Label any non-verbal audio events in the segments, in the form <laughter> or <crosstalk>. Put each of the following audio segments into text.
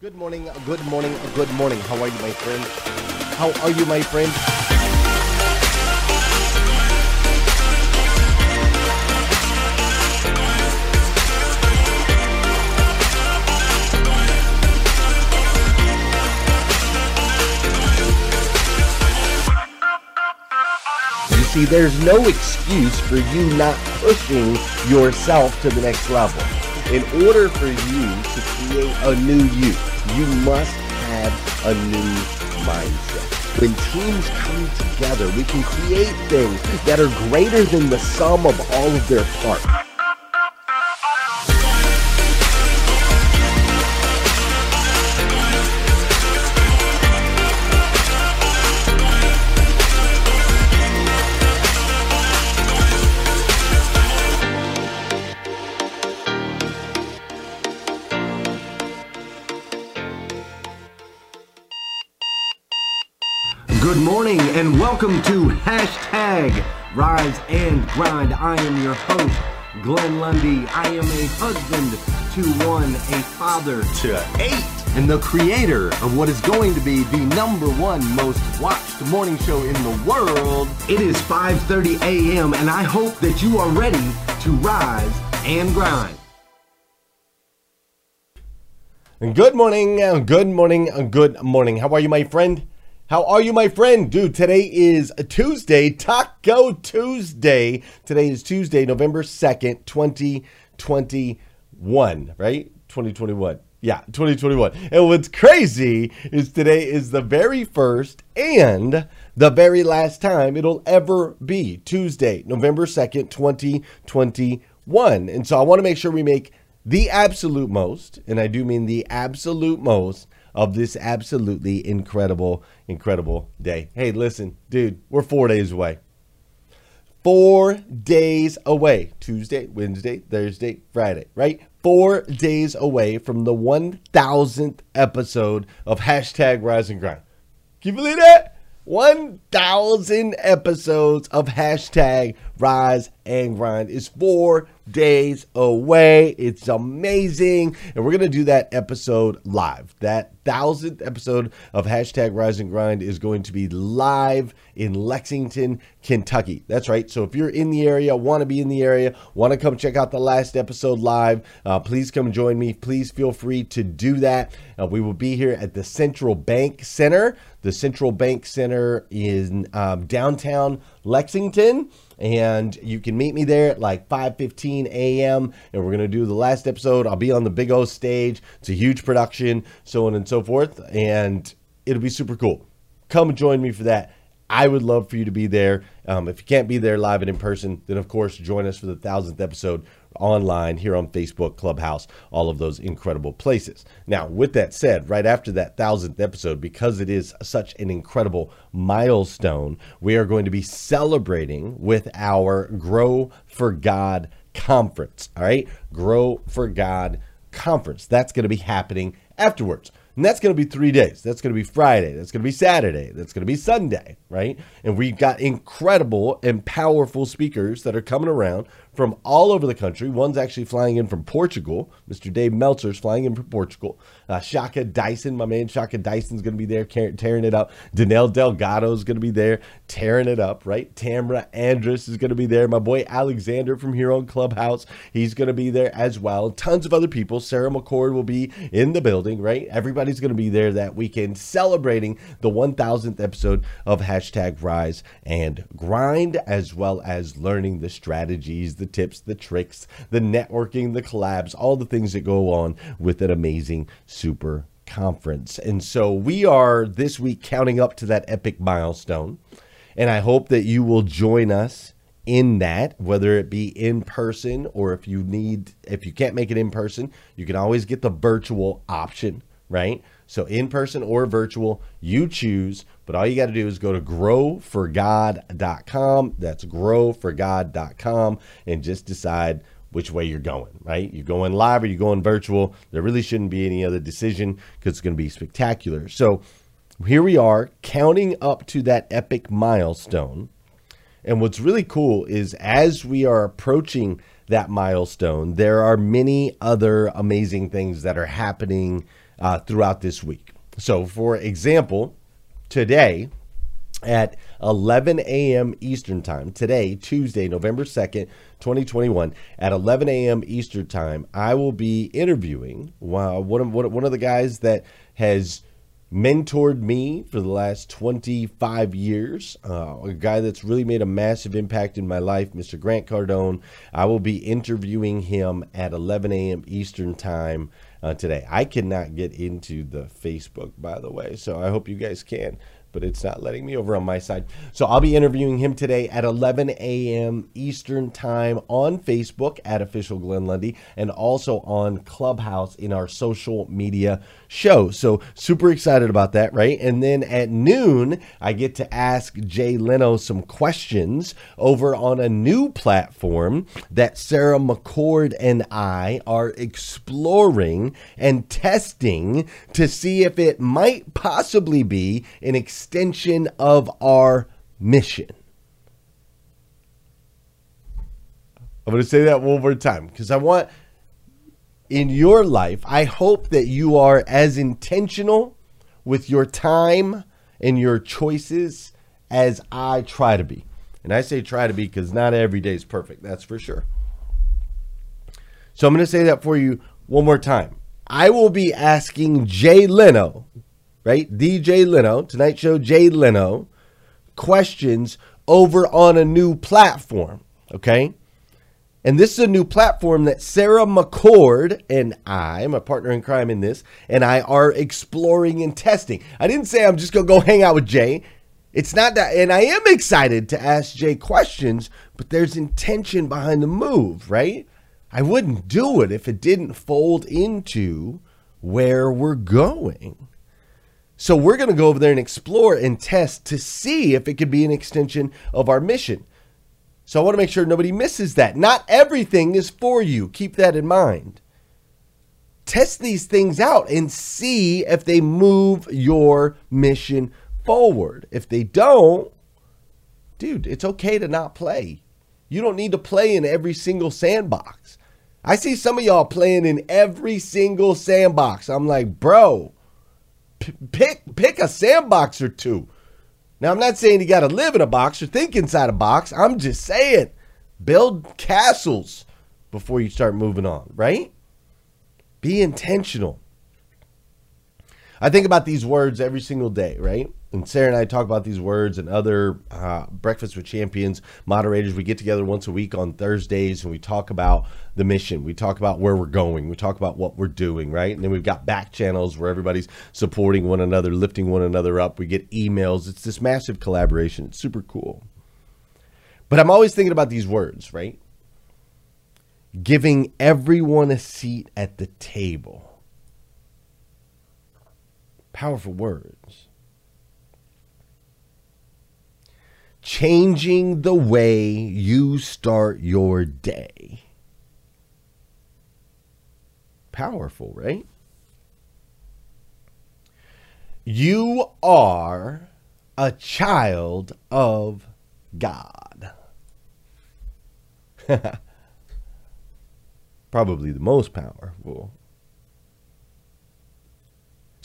Good morning, good morning, good morning. How are you, my friend? How are you, my friend? You see, there's no excuse for you not pushing yourself to the next level. In order for you to create a new you, you must have a new mindset. When teams come together, we can create things that are greater than the sum of all of their parts. Welcome to hashtag Rise and Grind. I am your host, Glenn Lundy. I am a husband to one, a father to eight, and the creator of what is going to be the number one most watched morning show in the world. It is 5:30 a.m. and I hope that you are ready to rise and grind. Good morning, good morning, good morning. How are you, my friend? How are you, my friend? Dude, today is Tuesday, Taco Tuesday. Today is Tuesday, November 2nd, 2021, right? 2021. Yeah, 2021. And what's crazy is today is the very first and the very last time it'll ever be Tuesday, November 2nd, 2021. And so I want to make sure we make the absolute most, and I do mean the absolute most of this absolutely incredible, incredible day. Hey, listen, dude, we're four days away. Four days away. Tuesday, Wednesday, Thursday, Friday, right? Four days away from the 1000th episode of hashtag Rise and Grind. Can you believe that? 1,000 episodes of hashtag Rise and Grind is four days away. It's amazing. And we're going to do that episode live. That thousandth episode of hashtag Rise and Grind is going to be live in Lexington, Kentucky. That's right. So if you're in the area, want to be in the area, want to come check out the last episode live, uh, please come join me. Please feel free to do that. Uh, we will be here at the Central Bank Center. The Central Bank Center in um, downtown Lexington and you can meet me there at like 5:15 a.m. and we're to do the last episode. I'll be on the big O stage. It's a huge production, so on and so forth, and it'll be super cool. Come join me for that. I would love for you to be there. Um, if you can't be there live and in person, then of course join us for the thousandth episode online here on Facebook, Clubhouse, all of those incredible places. Now, with that said, right after that thousandth episode, because it is such an incredible milestone, we are going to be celebrating with our Grow for God conference. All right, Grow for God conference. That's going to be happening afterwards. And that's going to be three days. That's going to be Friday. That's going to be Saturday. That's going to be Sunday, right? And we've got incredible and powerful speakers that are coming around from all over the country. One's actually flying in from Portugal. Mr. Dave Meltzer's flying in from Portugal. Uh, Shaka Dyson, my man Shaka Dyson's going to be there tearing it up. Danelle Delgado's going to be there tearing it up, right? Tamra Andress is going to be there. My boy Alexander from here on Clubhouse, he's going to be there as well. Tons of other people. Sarah McCord will be in the building, right? Everybody's going to be there that weekend celebrating the 1000th episode of hashtag Rise and Grind, as well as learning the strategies, the tips, the tricks, the networking, the collabs, all the things that go on with an amazing super conference. And so we are this week counting up to that epic milestone. And I hope that you will join us in that, whether it be in person or if you need, if you can't make it in person, you can always get the virtual option, right? So in person or virtual, you choose. But all you got to do is go to growforgod.com. That's growforgod.com and just decide which way you're going, right? You're going live or you're going virtual. There really shouldn't be any other decision because it's going to be spectacular. So here we are counting up to that epic milestone. And what's really cool is as we are approaching that milestone, there are many other amazing things that are happening uh, throughout this week. So, for example, today at 11 a.m. Eastern Time, today, Tuesday, November 2nd, 2021, at 11 a.m. Eastern Time, I will be interviewing one of, one of the guys that has mentored me for the last 25 years, uh, a guy that's really made a massive impact in my life, Mr. Grant Cardone. I will be interviewing him at 11 a.m. Eastern Time uh, today. I cannot get into the Facebook, by the way, so I hope you guys can but it's not letting me over on my side. So I'll be interviewing him today at 11 a.m. Eastern Time on Facebook at Official Glenn Lundy and also on Clubhouse in our social media show. So super excited about that, right? And then at noon, I get to ask Jay Leno some questions over on a new platform that Sarah McCord and I are exploring and testing to see if it might possibly be an extension of our mission. I'm going to say that one more time because I want in your life, I hope that you are as intentional with your time and your choices as I try to be. And I say try to be because not every day is perfect, that's for sure. So I'm going to say that for you one more time. I will be asking Jay Leno, right? DJ Leno, Tonight Show Jay Leno, questions over on a new platform, okay? And this is a new platform that Sarah McCord and I, my partner in crime in this, and I are exploring and testing. I didn't say I'm just going to go hang out with Jay. It's not that, and I am excited to ask Jay questions, but there's intention behind the move, right? I wouldn't do it if it didn't fold into where we're going. So we're going to go over there and explore and test to see if it could be an extension of our mission. So I want to make sure nobody misses that. Not everything is for you. Keep that in mind. Test these things out and see if they move your mission forward. If they don't, dude, it's okay to not play. You don't need to play in every single sandbox. I see some of y'all playing in every single sandbox. I'm like, bro, pick pick a sandbox or two. Now, I'm not saying you got to live in a box or think inside a box. I'm just saying build castles before you start moving on, right? Be intentional. I think about these words every single day, right? And Sarah and I talk about these words and other uh, Breakfast with Champions moderators. We get together once a week on Thursdays and we talk about the mission. We talk about where we're going. We talk about what we're doing, right? And then we've got back channels where everybody's supporting one another, lifting one another up. We get emails. It's this massive collaboration. It's super cool. But I'm always thinking about these words, right? Giving everyone a seat at the table Powerful words. Changing the way you start your day. Powerful, right? You are a child of God. <laughs> Probably the most powerful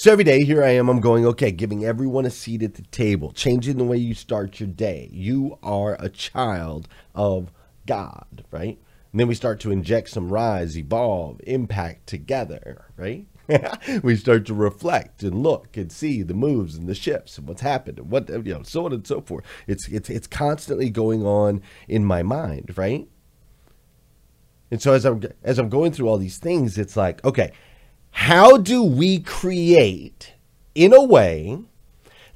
so every day, here I am, I'm going, okay, giving everyone a seat at the table, changing the way you start your day. You are a child of God, right? And then we start to inject some rise, evolve, impact together, right? <laughs> we start to reflect and look and see the moves and the shifts and what's happened and what you know, so on and so forth. It's it's it's constantly going on in my mind, right? And so as I'm as I'm going through all these things, it's like, okay, how do we create in a way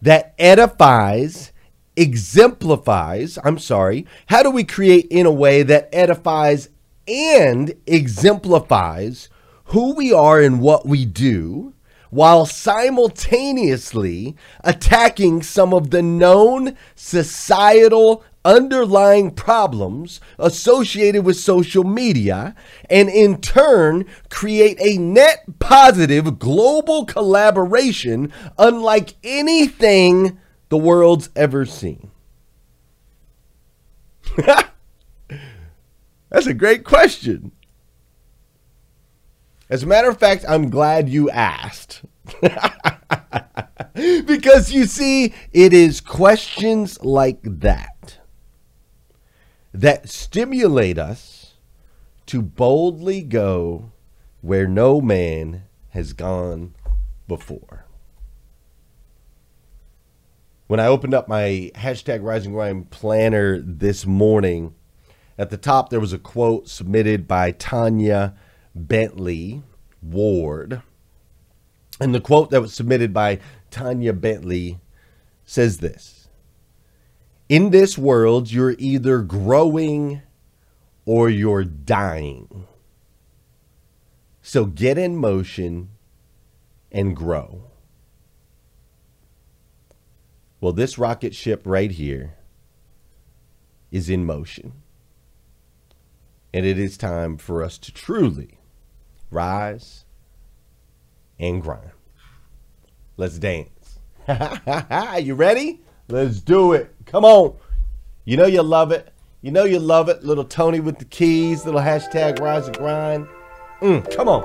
that edifies, exemplifies, I'm sorry, how do we create in a way that edifies and exemplifies who we are and what we do? While simultaneously attacking some of the known societal underlying problems associated with social media and in turn create a net positive global collaboration unlike anything the world's ever seen? <laughs> That's a great question. As a matter of fact, I'm glad you asked. <laughs> because you see, it is questions like that that stimulate us to boldly go where no man has gone before. When I opened up my hashtag Rising Grind planner this morning, at the top there was a quote submitted by Tanya Bentley Ward. And the quote that was submitted by Tanya Bentley says this In this world, you're either growing or you're dying. So get in motion and grow. Well, this rocket ship right here is in motion. And it is time for us to truly rise and grind. Let's dance. <laughs> you ready? Let's do it. Come on. You know you love it. You know you love it. Little Tony with the keys, little hashtag rise and grind. Mm, come on.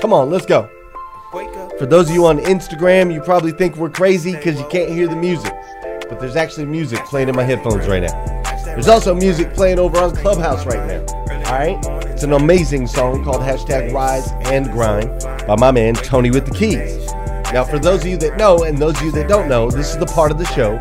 Come on, let's go. For those of you on Instagram, you probably think we're crazy because you can't hear the music. But there's actually music playing in my headphones right now. There's also music playing over on Clubhouse right now. All right? It's an amazing song called hashtag Rise and Grind by my man Tony with the Keys. Now, for those of you that know and those of you that don't know, this is the part of the show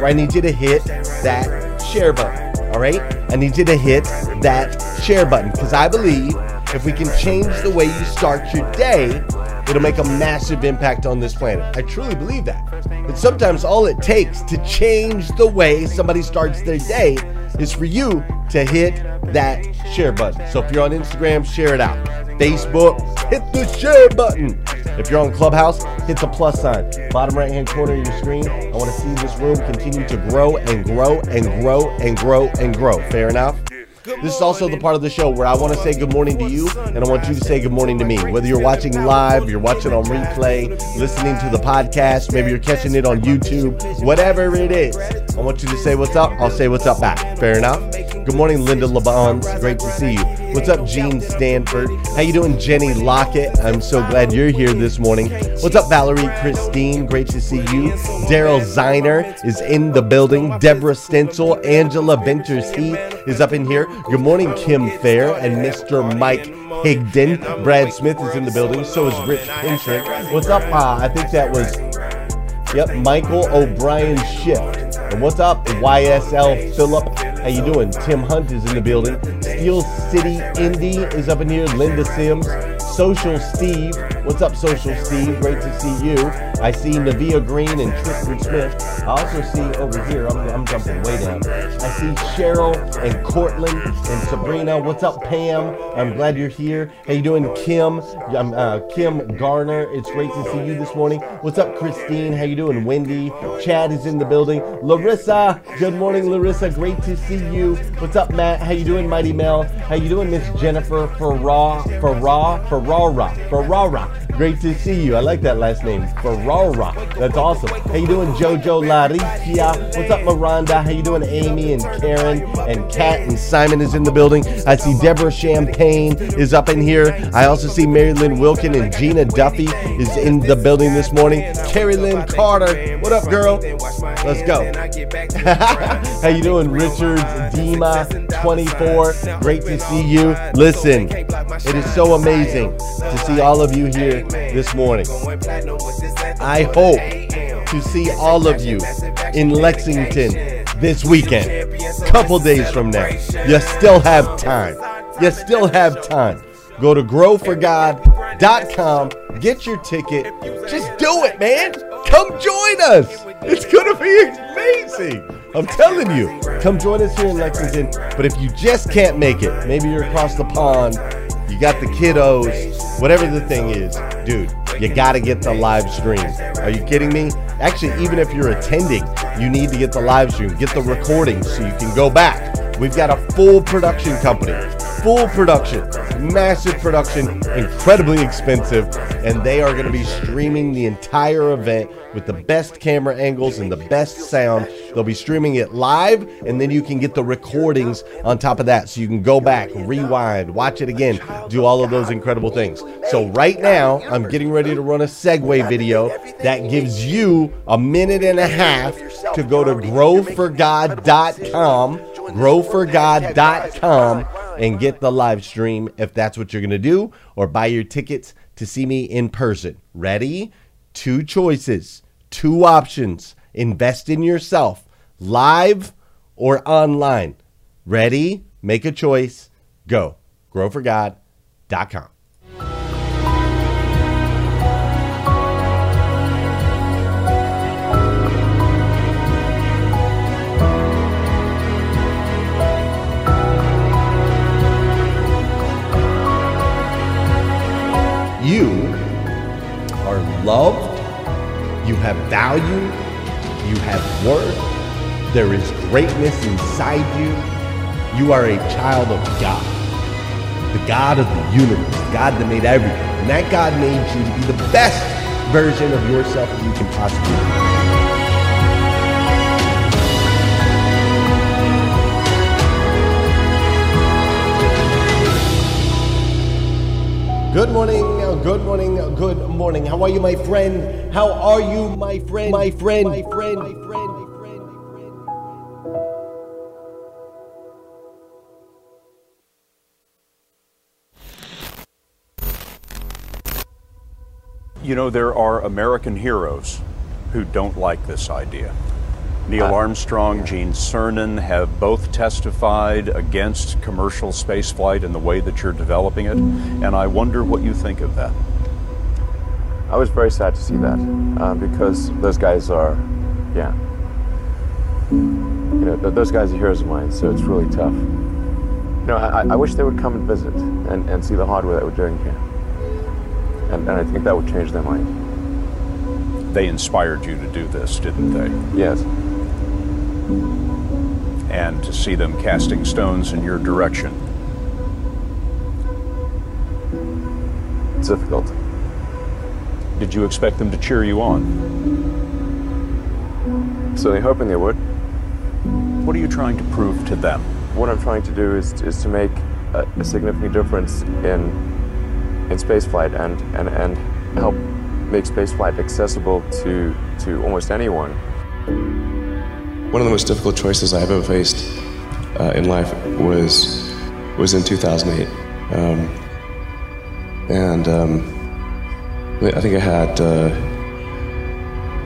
where I need you to hit that share button. All right? I need you to hit that share button because I believe if we can change the way you start your day, it'll make a massive impact on this planet. I truly believe that. But sometimes all it takes to change the way somebody starts their day is for you to hit that share button. So if you're on Instagram, share it out. Facebook, hit the share button. If you're on Clubhouse, hit the plus sign. Bottom right hand corner of your screen. I want to see this room continue to grow and grow and grow and grow and grow. Fair enough? This is also the part of the show where I want to say good morning to you, and I want you to say good morning to me. Whether you're watching live, you're watching on replay, listening to the podcast, maybe you're catching it on YouTube, whatever it is, I want you to say what's up. I'll say what's up back. Fair enough? Good morning, Linda LeBons. Great to see you. What's up, Gene Stanford? How you doing, Jenny Lockett? I'm so glad you're here this morning. What's up, Valerie Christine? Great to see you. Daryl Ziner is in the building. Deborah Stencil, Angela Venters Heath is up in here. Good morning, Kim Fair and Mr. Mike Higdon. Brad Smith is in the building. So is Rich Pinchard. What's up? Uh, I think that was, yep, Michael O'Brien Shift. And what's up, YSL Phillip? How you doing? Tim Hunt is in the building. Steel City Indy is up in here. Linda Sims. Social Steve. What's up, Social Steve? Great to see you. I see Navia Green and Tristan Smith. I also see over here, I'm, I'm jumping way down. I see Cheryl and Cortland and Sabrina. What's up, Pam? I'm glad you're here. How you doing, Kim? I'm uh, Kim Garner. It's great to see you this morning. What's up, Christine? How you doing, Wendy? Chad is in the building. Larissa. Good morning, Larissa. Great to see you. What's up, Matt? How you doing, Mighty Mel? How you doing, Miss Jennifer Farrar? Farrar? Ferrara. Ferrara. Great to see you. I like that last name. Ferrara. That's awesome. How you doing, Jojo Laricia? What's up, Miranda? How you doing, Amy and Karen and Kat and Simon is in the building. I see Deborah Champagne is up in here. I also see Mary Lynn Wilkin and Gina Duffy is in the building this morning. Carrie Lynn Carter. What up, girl? Let's go. <laughs> How you doing, Richards Dima 24? Great to see you. Listen, it is so amazing to see all of you here this morning. I hope to see all of you in Lexington this weekend. A couple days from now. You still have time. You still have time. Go to growforgod.com, get your ticket. Just do it, man. Come join us. It's going to be amazing. I'm telling you. Come join us here in Lexington. But if you just can't make it, maybe you're across the pond, you got the kiddos, whatever the thing is, dude, you got to get the live stream. Are you kidding me? Actually, even if you're attending, you need to get the live stream, get the recording so you can go back. We've got a full production company, full production. massive production, incredibly expensive, and they are going to be streaming the entire event with the best camera angles and the best sound. They'll be streaming it live, and then you can get the recordings on top of that. So you can go back, rewind, watch it again, do all of those incredible things. So right now, I'm getting ready to run a segue video that gives you a minute and a half to go to growforgod.com, growforgod.com, and get the live stream if that's what you're going to do, or buy your tickets to see me in person. Ready? Two choices, two options. Invest in yourself, live or online. Ready? Make a choice. Go. Growforgod.com. You are loved, you have value, you have worth, there is greatness inside you. You are a child of God, the God of the universe, God that made everything. And that God made you to be the best version of yourself that you can possibly be. Good morning. How are you, my friend? How are you, my friend? My friend, my friend, my friend, my friend, my friend. You know, there are American heroes who don't like this idea. Neil Uh, Armstrong, Gene Cernan have both testified against commercial spaceflight and the way that you're developing it, and I wonder what you think of that. I was very sad to see that uh, because those guys are, yeah, you know, th- those guys are heroes of mine. So it's really tough. You know, I, I wish they would come and visit and, and see the hardware that we're doing here, and, and I think that would change their mind. They inspired you to do this, didn't they? Yes, And to see them casting stones in your direction. it's difficult. Did you expect them to cheer you on? Certainly hoping they would. What are you trying to prove to them? What I'm trying to do is, is to make a, a significant difference in in spaceflight and, and, and help make spaceflight accessible to to almost anyone. One of the most difficult choices I've ever faced uh, in life was was in 2008, um, and um, I think I had uh,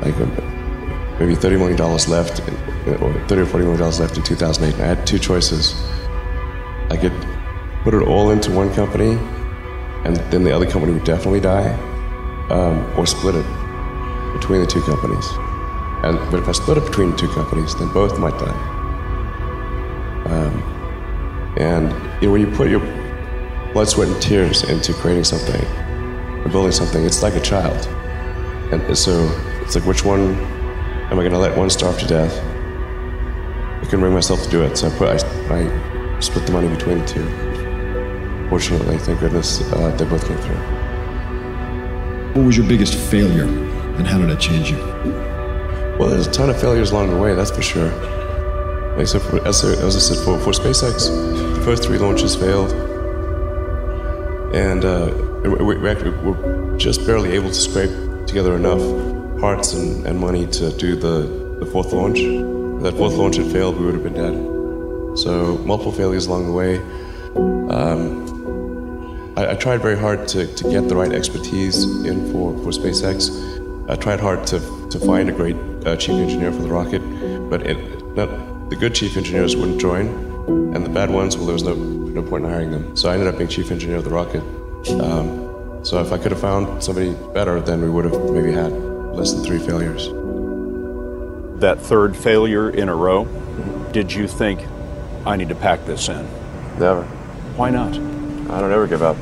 like uh, maybe 30 million dollars left, or 30 or 40 million dollars left in 2008. I had two choices. I could put it all into one company, and then the other company would definitely die, um, or split it between the two companies. And but if I split it between the two companies, then both might die. Um, and you know, when you put your blood, sweat, and tears into creating something or building something, it's like a child. And so it's like, which one am I going to let one starve to death? I couldn't bring myself to do it, so I put I, I split the money between the two. Fortunately, thank goodness, uh, they both came through. What was your biggest failure and how did it change you? Well, there's a ton of failures along the way, that's for sure. Like so, for, as, I- as I said, for, for SpaceX, the first three launches failed, and uh, we, we actually were just barely able to scrape together enough parts and, and money to do the, the fourth launch. If that fourth launch had failed, we would have been dead. So multiple failures along the way. Um, I, I tried very hard to, to get the right expertise in for, for SpaceX. I tried hard to, to find a great uh, chief engineer for the rocket, but it, not, the good chief engineers wouldn't join, and the bad ones, well, there was no, no point in hiring them. So I ended up being chief engineer of the rocket. Um, so if I could have found somebody better, then we would have maybe had less than three failures. That third failure in a row, did you think, I need to pack this in? Never. Why not? I don't ever give up.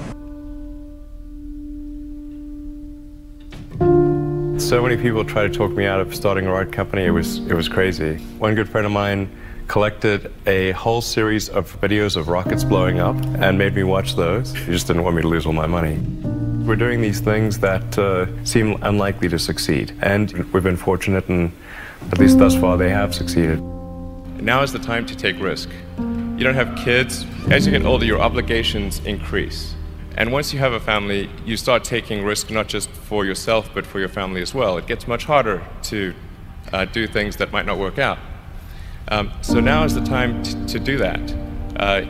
So many people tried to talk me out of starting a ride company. It was it was crazy. One good friend of mine collected a whole series of videos of rockets blowing up and made me watch those. You just didn't want me to lose all my money. We're doing these things that uh, seem unlikely to succeed, and we've been fortunate, and at least thus far, they have succeeded. Now is the time to take risk. You don't have kids. As you get older, your obligations increase. And once you have a family, you start taking risk not just for yourself, but for your family as well. It gets much harder to uh, do things that might not work out. Um, so now is the time t- to do that. Uh,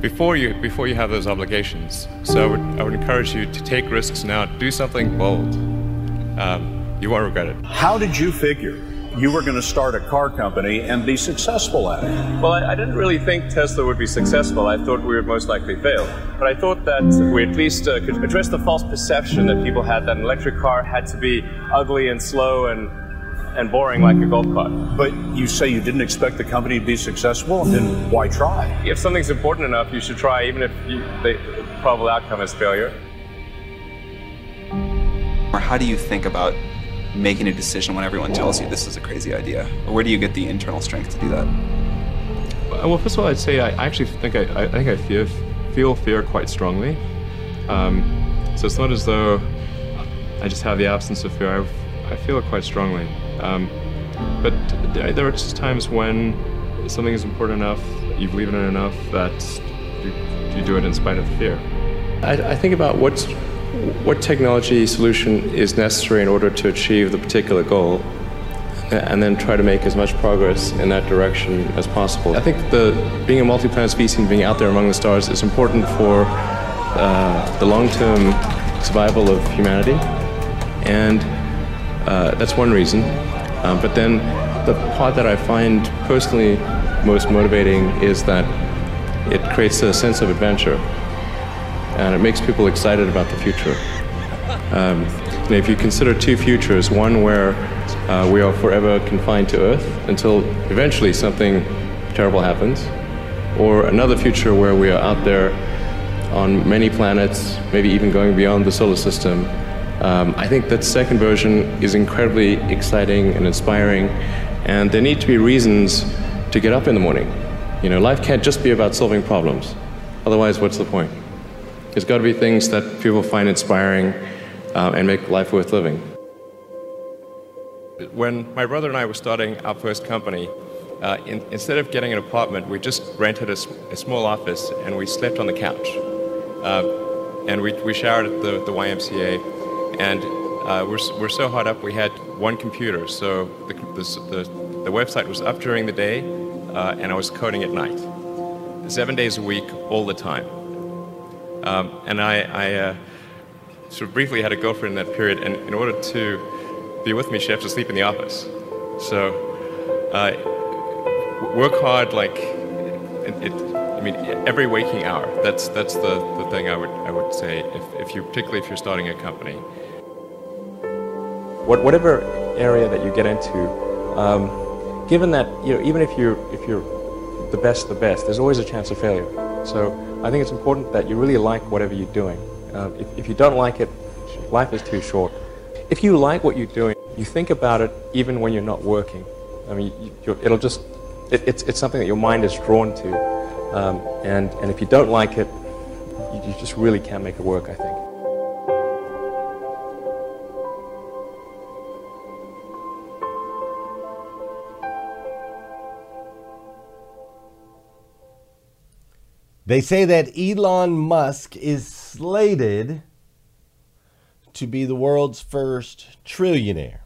before you, before you have those obligations. So I would, I would encourage you to take risks now. Do something bold. Um, you won't regret it. How did you figure you were going to start a car company and be successful at it? Well, I, I, didn't really think Tesla would be successful. I thought we would most likely fail. But I thought that we at least uh, could address the false perception that people had that an electric car had to be ugly and slow and and boring like a golf cart. But you say you didn't expect the company to be successful, then why try? If something's important enough, you should try, even if you, the probable outcome is failure. Or how do you think about making a decision when everyone tells you this is a crazy idea? Or where do you get the internal strength to do that? Well, first of all, I'd say I actually think I, I think I feel, feel fear quite strongly. Um, so it's not as though I just have the absence of fear. I've, I feel it quite strongly. Um, but there are just times when something is important enough, you believe in it enough that you, you do it in spite of fear. I, I think about what's, what technology solution is necessary in order to achieve the particular goal and then try to make as much progress in that direction as possible. I think the being a multi-planet species and being out there among the stars is important for uh, the long-term survival of humanity, and uh, that's one reason. Um, but then the part that I find personally most motivating is that it creates a sense of adventure and it makes people excited about the future. Um, if you consider two futures, one where uh, we are forever confined to Earth until eventually something terrible happens, or another future where we are out there on many planets, maybe even going beyond the solar system, um, I think that second version is incredibly exciting and inspiring, and there need to be reasons to get up in the morning. You know, life can't just be about solving problems. Otherwise, what's the point? There's got to be things that people find inspiring uh, and make life worth living. When my brother and I were starting our first company, uh, in, instead of getting an apartment, we just rented a, a, small office and we slept on the couch. Uh, and we, we showered at the, the YMCA and uh, we're, we're so hot up, we had one computer. So the, the, the website was up during the day, uh, and I was coding at night. Seven days a week, all the time. Um, and I, I uh, sort of briefly had a girlfriend in that period, and in order to be with me, she had to sleep in the office. So uh, work hard, like, it, it, I mean, every waking hour. That's, that's the, the thing I would, I would say, if, if you, particularly if you're starting a company whatever area that you get into, um, given that you know, even if you're if you're the best, the best, there's always a chance of failure. So I think it's important that you really like whatever you're doing. Uh, if, if you don't like it, life is too short. If you like what you're doing, you think about it even when you're not working. I mean, you, it'll just it, it's it's something that your mind is drawn to, um, and and if you don't like it, you, you just really can't make it work. I think. They say that Elon Musk is slated to be the world's first trillionaire.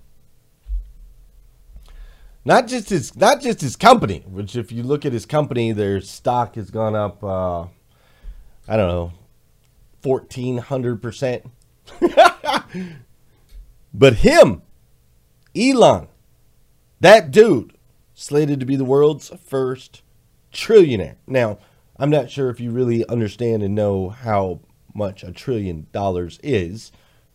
Not just his not just his company, which if you look at his company, their stock has gone up uh, I don't know, fourteen hundred percent. <laughs> But him, Elon, that dude, slated to be the world's first trillionaire. Now, I'm not sure if you really understand and know how much a trillion dollars is.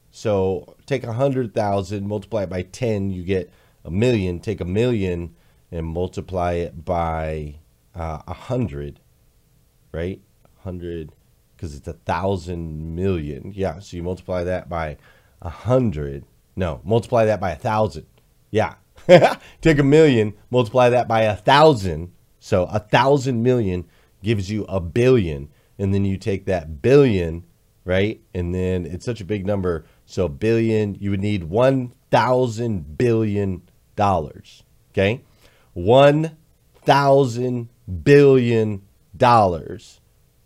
So take a hundred thousand, multiply it by ten, you get a million. Take a million and multiply it by uh, a uh, hundred, right? Hundred, because it's a thousand million. Yeah, so you multiply that by a hundred. No, multiply that by a thousand. Yeah, <laughs> take a million, multiply that by a thousand So a thousand million gives you a billion, and then you take that billion, right? And then it's such a big number. So billion, you would need one thousand billion dollars. Okay, one thousand billion dollars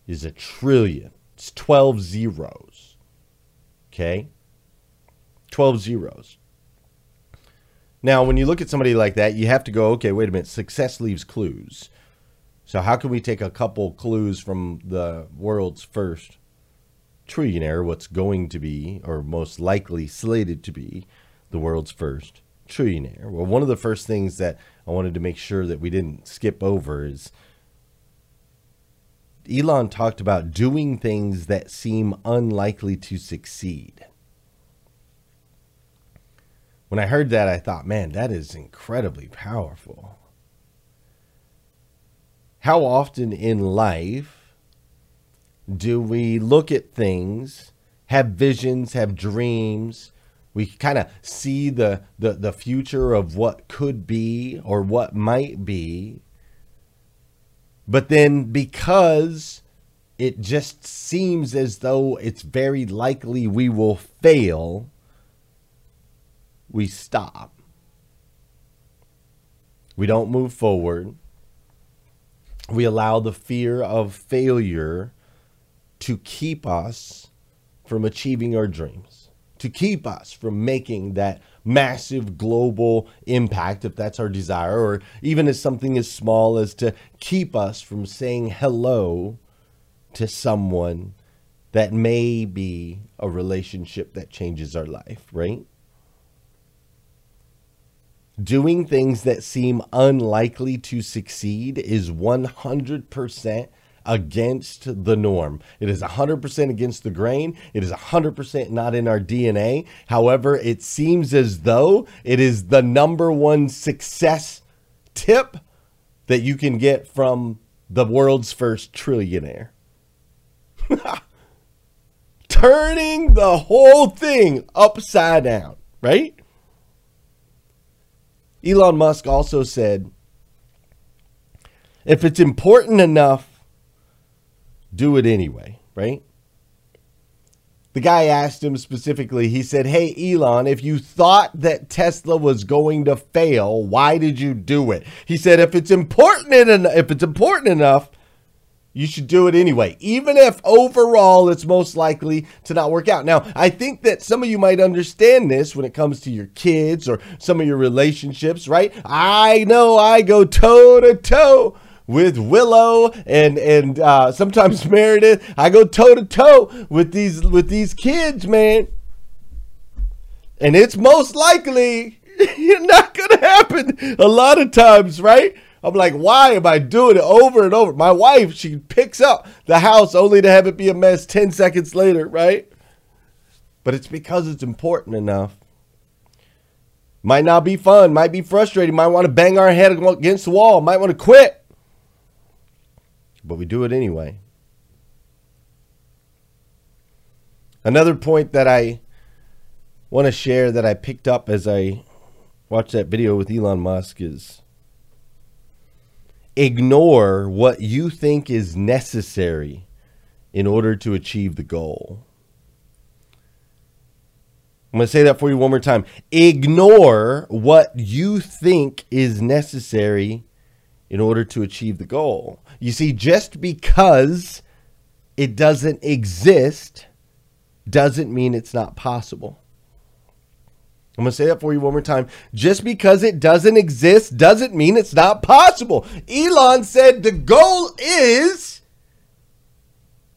is a trillion. It's twelve zeros. Okay, twelve zeros. Now, when you look at somebody like that, you have to go, okay, wait a minute. Success leaves clues. So, how can we take a couple clues from the world's first trillionaire, what's going to be, or most likely slated to be, the world's first trillionaire? Well, one of the first things that I wanted to make sure that we didn't skip over is Elon talked about doing things that seem unlikely to succeed when I heard that, I thought, man, that is incredibly powerful. How often in life do we look at things, have visions, have dreams? We kind of see the, the, the future of what could be or what might be. But then because it just seems as though it's very likely we will fail, we stop. We don't move forward. We allow the fear of failure to keep us from achieving our dreams, to keep us from making that massive global impact, if that's our desire, or even as something as small as to keep us from saying hello to someone that may be a relationship that changes our life, right? Doing things that seem unlikely to succeed is 100% against the norm. It is 100% against the grain. It is 100% not in our DNA. However, it seems as though it is the number one success tip that you can get from the world's first trillionaire. <laughs> Turning the whole thing upside down, right? Elon Musk also said, if it's important enough, do it anyway, right? The guy asked him specifically, he said, Hey, Elon, if you thought that Tesla was going to fail, why did you do it? He said, if it's important, if it's important enough, you should do it anyway, even if overall it's most likely to not work out. Now, I think that some of you might understand this when it comes to your kids or some of your relationships, right? I know I go toe to toe with Willow and and uh, sometimes <laughs> Meredith. I go toe to toe with these with these kids, man, and it's most likely <laughs> not gonna happen a lot of times, right? I'm like, why am I doing it over and over? My wife, she picks up the house only to have it be a mess 10 seconds later, right? But it's because it's important enough. Might not be fun, might be frustrating, might want to bang our head against the wall, might want to quit. But we do it anyway. Another point that I want to share that I picked up as I watched that video with Elon Musk is ignore what you think is necessary in order to achieve the goal. I'm going to say that for you one more time. Ignore what you think is necessary in order to achieve the goal. You see, just because it doesn't exist doesn't mean it's not possible. I'm going to say that for you one more time. Just because it doesn't exist doesn't mean it's not possible. Elon said the goal is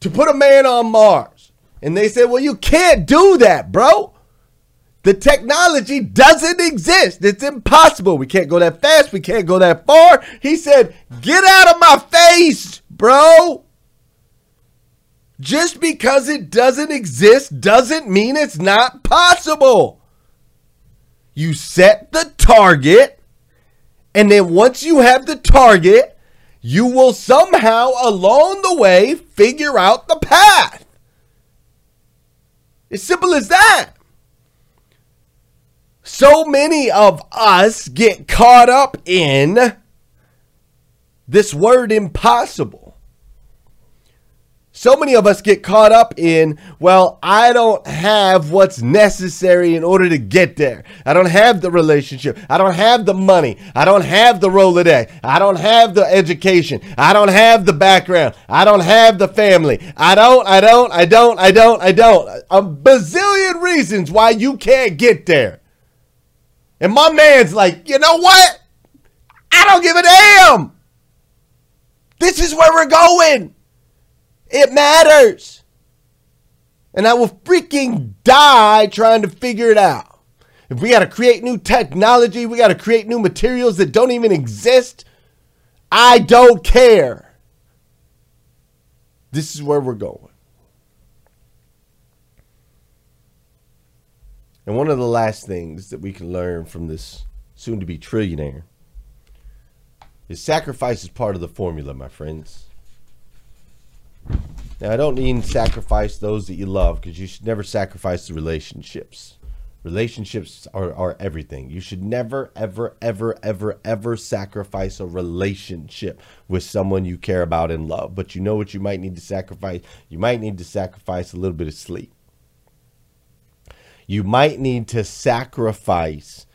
to put a man on Mars. And they said, well, you can't do that, bro. The technology doesn't exist. It's impossible. We can't go that fast. We can't go that far. He said, get out of my face, bro. Just because it doesn't exist doesn't mean it's not possible. You set the target, and then once you have the target, you will somehow along the way figure out the path. As simple as that. So many of us get caught up in this word impossible. So many of us get caught up in, well, I don't have what's necessary in order to get there. I don't have the relationship. I don't have the money. I don't have the Rolodex. I don't have the education. I don't have the background. I don't have the family. I don't, I don't, I don't, I don't, I don't. A bazillion reasons why you can't get there. And my man's like, you know what? I don't give a damn. This is where we're going. It matters. And I will freaking die trying to figure it out. If we got to create new technology, we got to create new materials that don't even exist, I don't care. This is where we're going. And one of the last things that we can learn from this soon to be trillionaire is sacrifice is part of the formula, my friends. Now, I don't mean sacrifice those that you love because you should never sacrifice the relationships. Relationships are, are everything. You should never, ever, ever, ever, ever sacrifice a relationship with someone you care about and love. But you know what you might need to sacrifice? You might need to sacrifice a little bit of sleep. You might need to sacrifice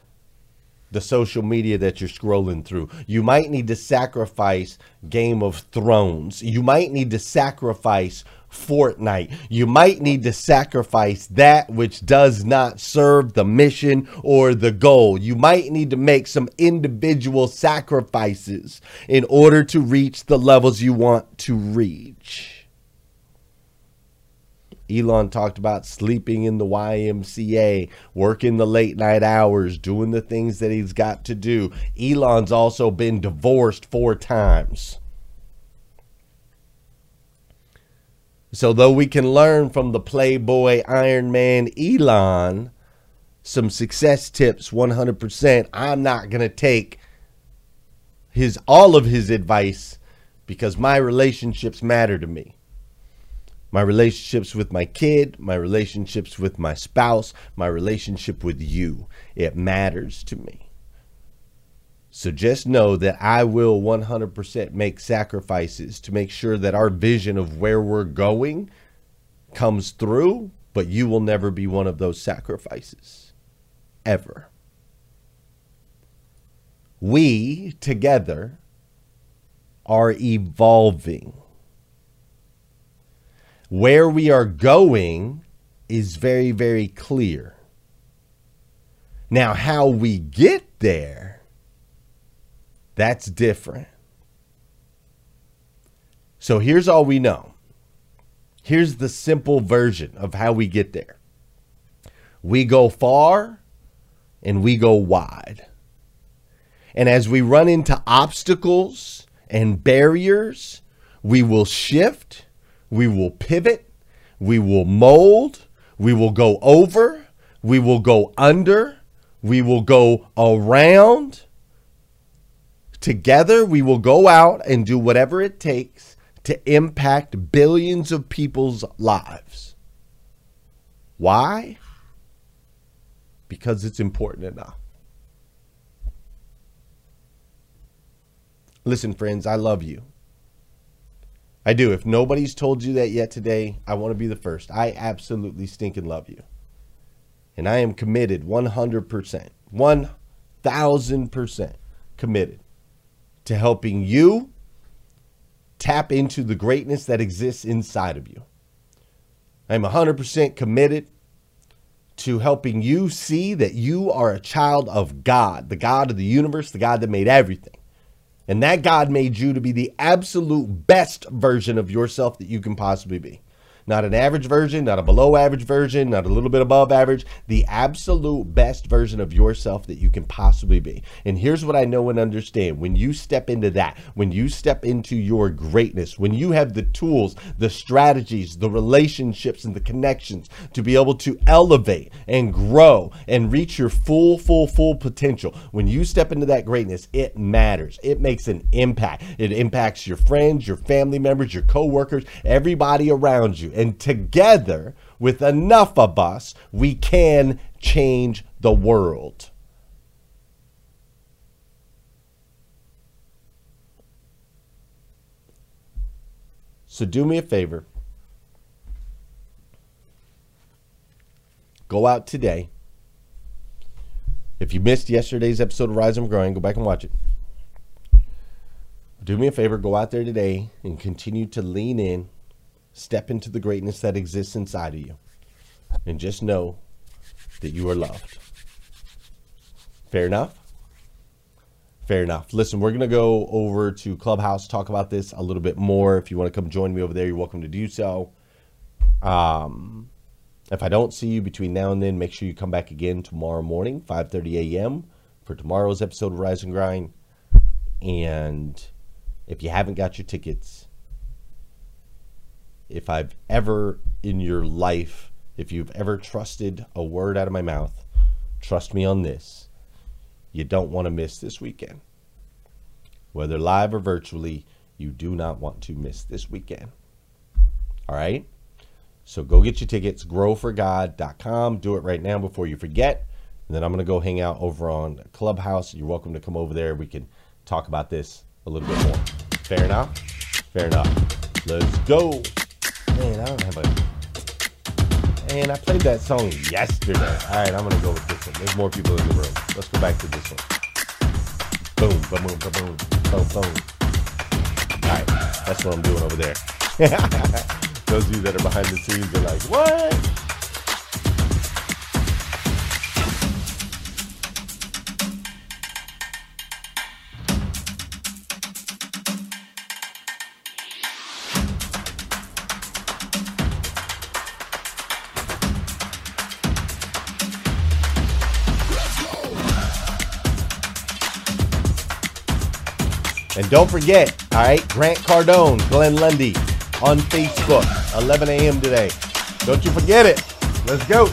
the social media that you're scrolling through. You might need to sacrifice Game of Thrones. You might need to sacrifice Fortnite. You might need to sacrifice that which does not serve the mission or the goal. You might need to make some individual sacrifices in order to reach the levels you want to reach. Elon talked about sleeping in the YMCA, working the late night hours, doing the things that he's got to do. Elon's also been divorced four times. So, though we can learn from the Playboy Iron Man Elon some success tips 100%, I'm not going to take his all of his advice because my relationships matter to me my relationships with my kid, my relationships with my spouse, my relationship with you. It matters to me. So just know that I will 100% make sacrifices to make sure that our vision of where we're going comes through, but you will never be one of those sacrifices. Ever. We together are evolving where we are going is very, very clear. Now, how we get there, that's different. So here's all we know. Here's the simple version of how we get there we go far and we go wide. And as we run into obstacles and barriers, we will shift we will pivot, we will mold, we will go over, we will go under, we will go around. Together, we will go out and do whatever it takes to impact billions of people's lives. Why? Because it's important enough. Listen, friends, I love you. I do. If nobody's told you that yet today, I want to be the first. I absolutely stink and love you. And I am committed 100%, 1000% committed to helping you tap into the greatness that exists inside of you. I'm 100% committed to helping you see that you are a child of God, the God of the universe, the God that made everything. And that God made you to be the absolute best version of yourself that you can possibly be. Not an average version, not a below average version, not a little bit above average, the absolute best version of yourself that you can possibly be. And here's what I know and understand when you step into that, when you step into your greatness, when you have the tools, the strategies, the relationships, and the connections to be able to elevate and grow and reach your full, full, full potential, when you step into that greatness, it matters. It makes an impact. It impacts your friends, your family members, your coworkers, everybody around you. And together, with enough of us, we can change the world. So do me a favor. Go out today. If you missed yesterday's episode of Rise and Grind, go back and watch it. Do me a favor, go out there today and continue to lean in, step into the greatness that exists inside of you, and just know that you are loved. Fair enough? Fair enough. Listen, we're going to go over to Clubhouse, talk about this a little bit more. If you want to come join me over there, you're welcome to do so. Um, if I don't see you between now and then, make sure you come back again tomorrow morning, 5.30 a.m. for tomorrow's episode of Rise and Grind. And if you haven't got your tickets, if I've ever in your life, if you've ever trusted a word out of my mouth, trust me on this you don't want to miss this weekend. Whether live or virtually, you do not want to miss this weekend. All right? So go get your tickets, growforgod.com. Do it right now before you forget. And then I'm going to go hang out over on Clubhouse. You're welcome to come over there. We can talk about this a little bit more. Fair enough? Fair enough. Let's go. Man, I don't have a and I played that song yesterday. All right, I'm gonna go with this one. There's more people in the room. Let's go back to this one. Boom, boom, boom, boom, boom, boom. All right, that's what I'm doing over there. <laughs> Those of you that are behind the scenes are like, what? Don't forget, all right, Grant Cardone, Glenn Lundy on Facebook, 11 a.m. today. Don't you forget it. Let's go.